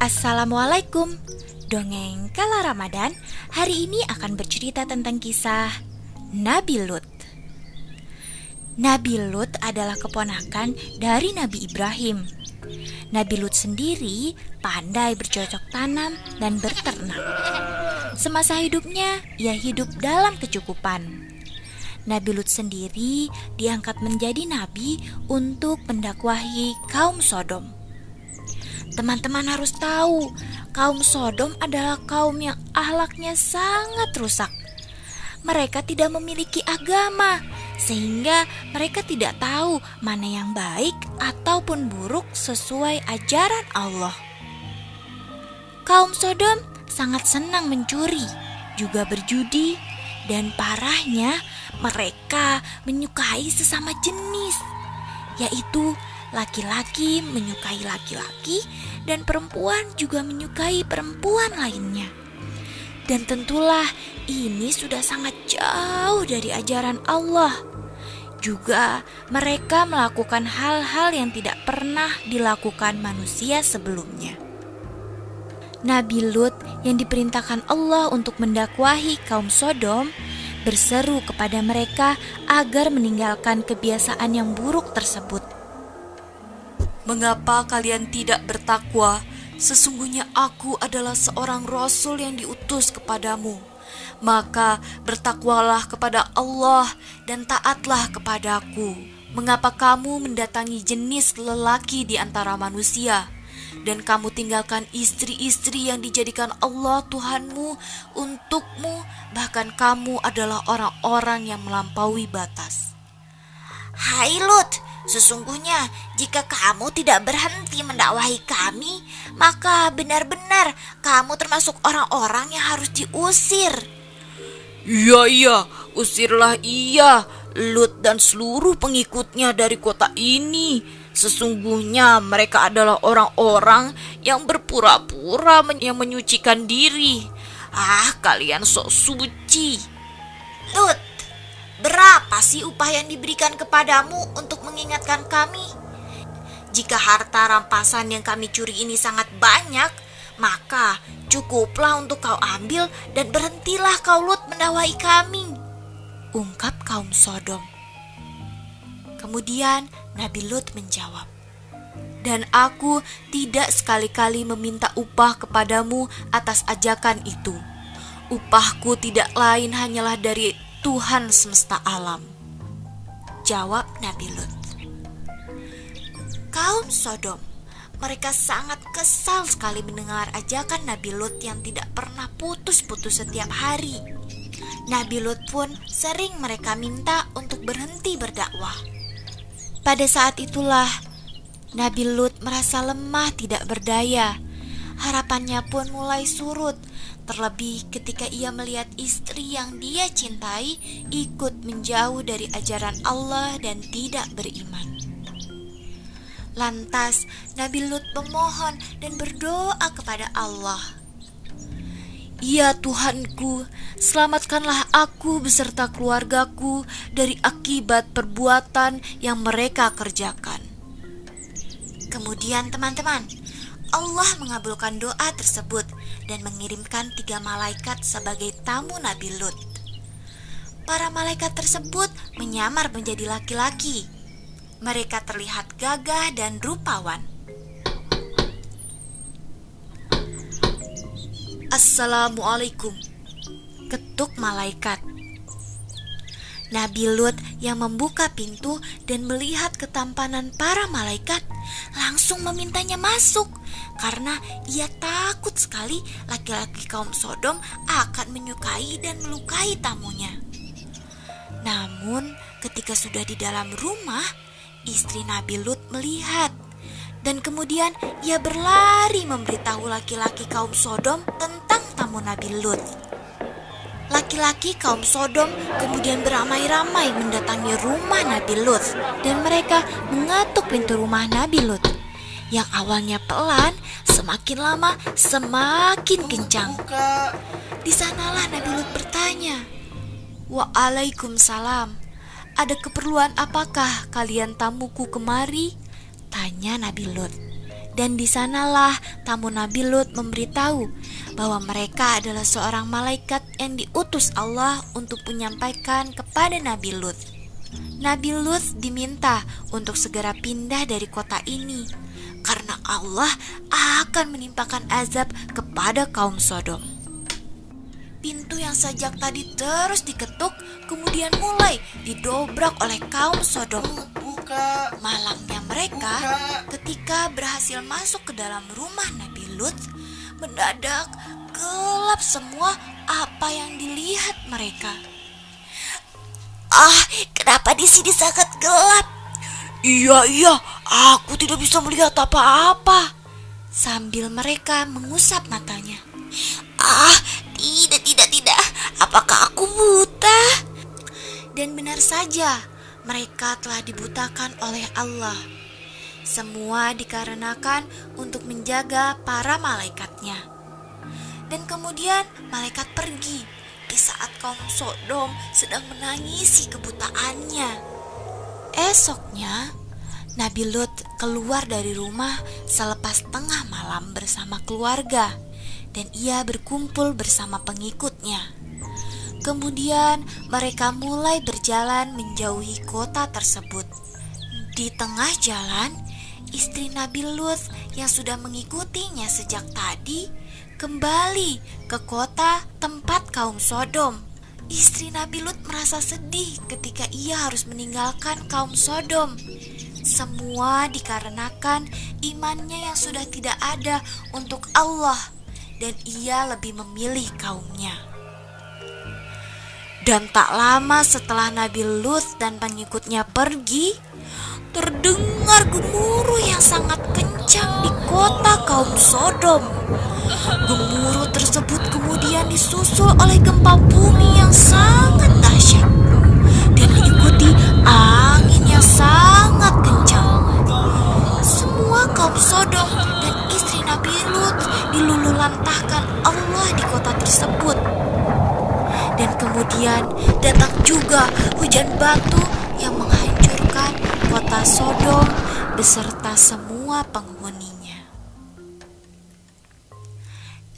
Assalamualaikum. Dongeng Kala Ramadan hari ini akan bercerita tentang kisah Nabi Lut. Nabi Lut adalah keponakan dari Nabi Ibrahim. Nabi Lut sendiri pandai bercocok tanam dan berternak. Semasa hidupnya ia hidup dalam kecukupan. Nabi Lut sendiri diangkat menjadi nabi untuk mendakwahi kaum Sodom. Teman-teman harus tahu, kaum Sodom adalah kaum yang ahlaknya sangat rusak. Mereka tidak memiliki agama, sehingga mereka tidak tahu mana yang baik ataupun buruk sesuai ajaran Allah. Kaum Sodom sangat senang mencuri, juga berjudi, dan parahnya mereka menyukai sesama jenis, yaitu laki-laki menyukai laki-laki dan perempuan juga menyukai perempuan lainnya. Dan tentulah ini sudah sangat jauh dari ajaran Allah. Juga mereka melakukan hal-hal yang tidak pernah dilakukan manusia sebelumnya. Nabi Lut yang diperintahkan Allah untuk mendakwahi kaum Sodom berseru kepada mereka agar meninggalkan kebiasaan yang buruk tersebut. Mengapa kalian tidak bertakwa? Sesungguhnya aku adalah seorang rasul yang diutus kepadamu. Maka bertakwalah kepada Allah dan taatlah kepadaku. Mengapa kamu mendatangi jenis lelaki di antara manusia? dan kamu tinggalkan istri-istri yang dijadikan Allah Tuhanmu untukmu, bahkan kamu adalah orang-orang yang melampaui batas. Hai Lut, sesungguhnya jika kamu tidak berhenti mendakwahi kami, maka benar-benar kamu termasuk orang-orang yang harus diusir. Iya, iya, usirlah ia, Lut dan seluruh pengikutnya dari kota ini Sesungguhnya mereka adalah orang-orang yang berpura-pura yang menyucikan diri. Ah, kalian sok suci. Lut, berapa sih upah yang diberikan kepadamu untuk mengingatkan kami? Jika harta rampasan yang kami curi ini sangat banyak, maka cukuplah untuk kau ambil dan berhentilah kau Lut mendawai kami. Ungkap kaum Sodom. Kemudian Nabi Lut menjawab, "Dan aku tidak sekali-kali meminta upah kepadamu atas ajakan itu. Upahku tidak lain hanyalah dari Tuhan semesta alam." Jawab Nabi Lut. Kaum Sodom mereka sangat kesal sekali mendengar ajakan Nabi Lut yang tidak pernah putus-putus setiap hari. Nabi Lut pun sering mereka minta untuk berhenti berdakwah. Pada saat itulah Nabi Lut merasa lemah tidak berdaya. Harapannya pun mulai surut, terlebih ketika ia melihat istri yang dia cintai ikut menjauh dari ajaran Allah dan tidak beriman. Lantas Nabi Lut memohon dan berdoa kepada Allah. Ya Tuhanku, selamatkanlah aku beserta keluargaku dari akibat perbuatan yang mereka kerjakan. Kemudian teman-teman, Allah mengabulkan doa tersebut dan mengirimkan tiga malaikat sebagai tamu Nabi Lut. Para malaikat tersebut menyamar menjadi laki-laki. Mereka terlihat gagah dan rupawan. Assalamualaikum Ketuk malaikat Nabi Lut yang membuka pintu dan melihat ketampanan para malaikat langsung memintanya masuk karena ia takut sekali laki-laki kaum Sodom akan menyukai dan melukai tamunya. Namun, ketika sudah di dalam rumah, istri Nabi Lut melihat dan kemudian ia berlari memberitahu laki-laki kaum Sodom tentang tamu Nabi Lut. Laki-laki kaum Sodom kemudian beramai-ramai mendatangi rumah Nabi Lut dan mereka mengatuk pintu rumah Nabi Lut. Yang awalnya pelan, semakin lama semakin kencang. Di sanalah Nabi Lut bertanya, Waalaikumsalam, ada keperluan apakah kalian tamuku kemari? Tanya Nabi Lut. Dan di sanalah tamu Nabi Lut memberitahu bahwa mereka adalah seorang malaikat yang diutus Allah untuk menyampaikan kepada Nabi Lut. Nabi Lut diminta untuk segera pindah dari kota ini karena Allah akan menimpakan azab kepada kaum Sodom. Pintu yang sejak tadi terus diketuk kemudian mulai didobrak oleh kaum Sodom. Buka. Malangnya mereka ketika berhasil masuk ke dalam rumah Nabi Lut, mendadak gelap semua apa yang dilihat mereka. Ah, kenapa di sini sangat gelap? Iya, iya, aku tidak bisa melihat apa-apa. Sambil mereka mengusap matanya. Ah, tidak, tidak, tidak. Apakah aku buta? Dan benar saja, mereka telah dibutakan oleh Allah. Semua dikarenakan untuk menjaga para malaikatnya. Dan kemudian malaikat pergi di saat kaum Sodom sedang menangisi kebutaannya. Esoknya, Nabi Lut keluar dari rumah selepas tengah malam bersama keluarga dan ia berkumpul bersama pengikutnya. Kemudian mereka mulai berjalan menjauhi kota tersebut. Di tengah jalan, istri Nabi Lut yang sudah mengikutinya sejak tadi kembali ke kota tempat kaum Sodom. Istri Nabi Lut merasa sedih ketika ia harus meninggalkan kaum Sodom. Semua dikarenakan imannya yang sudah tidak ada untuk Allah dan ia lebih memilih kaumnya. Dan tak lama setelah Nabi Lut dan pengikutnya pergi, terdengar gemuruh yang sangat kencang di kota kaum Sodom. Gemuruh tersebut kemudian disusul oleh gempa bumi yang sangat dahsyat dan diikuti angin yang sangat kencang. Semua kaum Sodom dan istri Nabi Lut dilululantahkan Allah di kota tersebut. Dan kemudian datang juga hujan batu yang menghancurkan kota Sodom beserta semua penghuninya.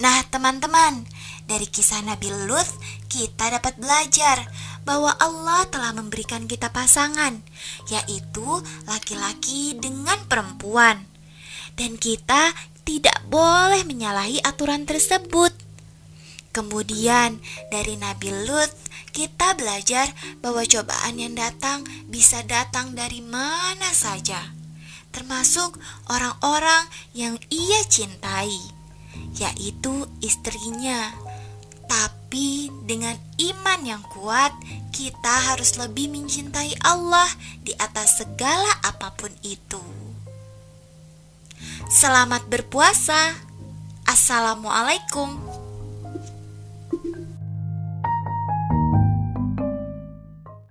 Nah, teman-teman, dari kisah Nabi Lut kita dapat belajar bahwa Allah telah memberikan kita pasangan, yaitu laki-laki dengan perempuan. Dan kita tidak boleh menyalahi aturan tersebut. Kemudian dari Nabi Lut kita belajar bahwa cobaan yang datang bisa datang dari mana saja, termasuk orang-orang yang ia cintai, yaitu istrinya. Tapi dengan iman yang kuat, kita harus lebih mencintai Allah di atas segala apa pun itu. Selamat berpuasa. Assalamualaikum.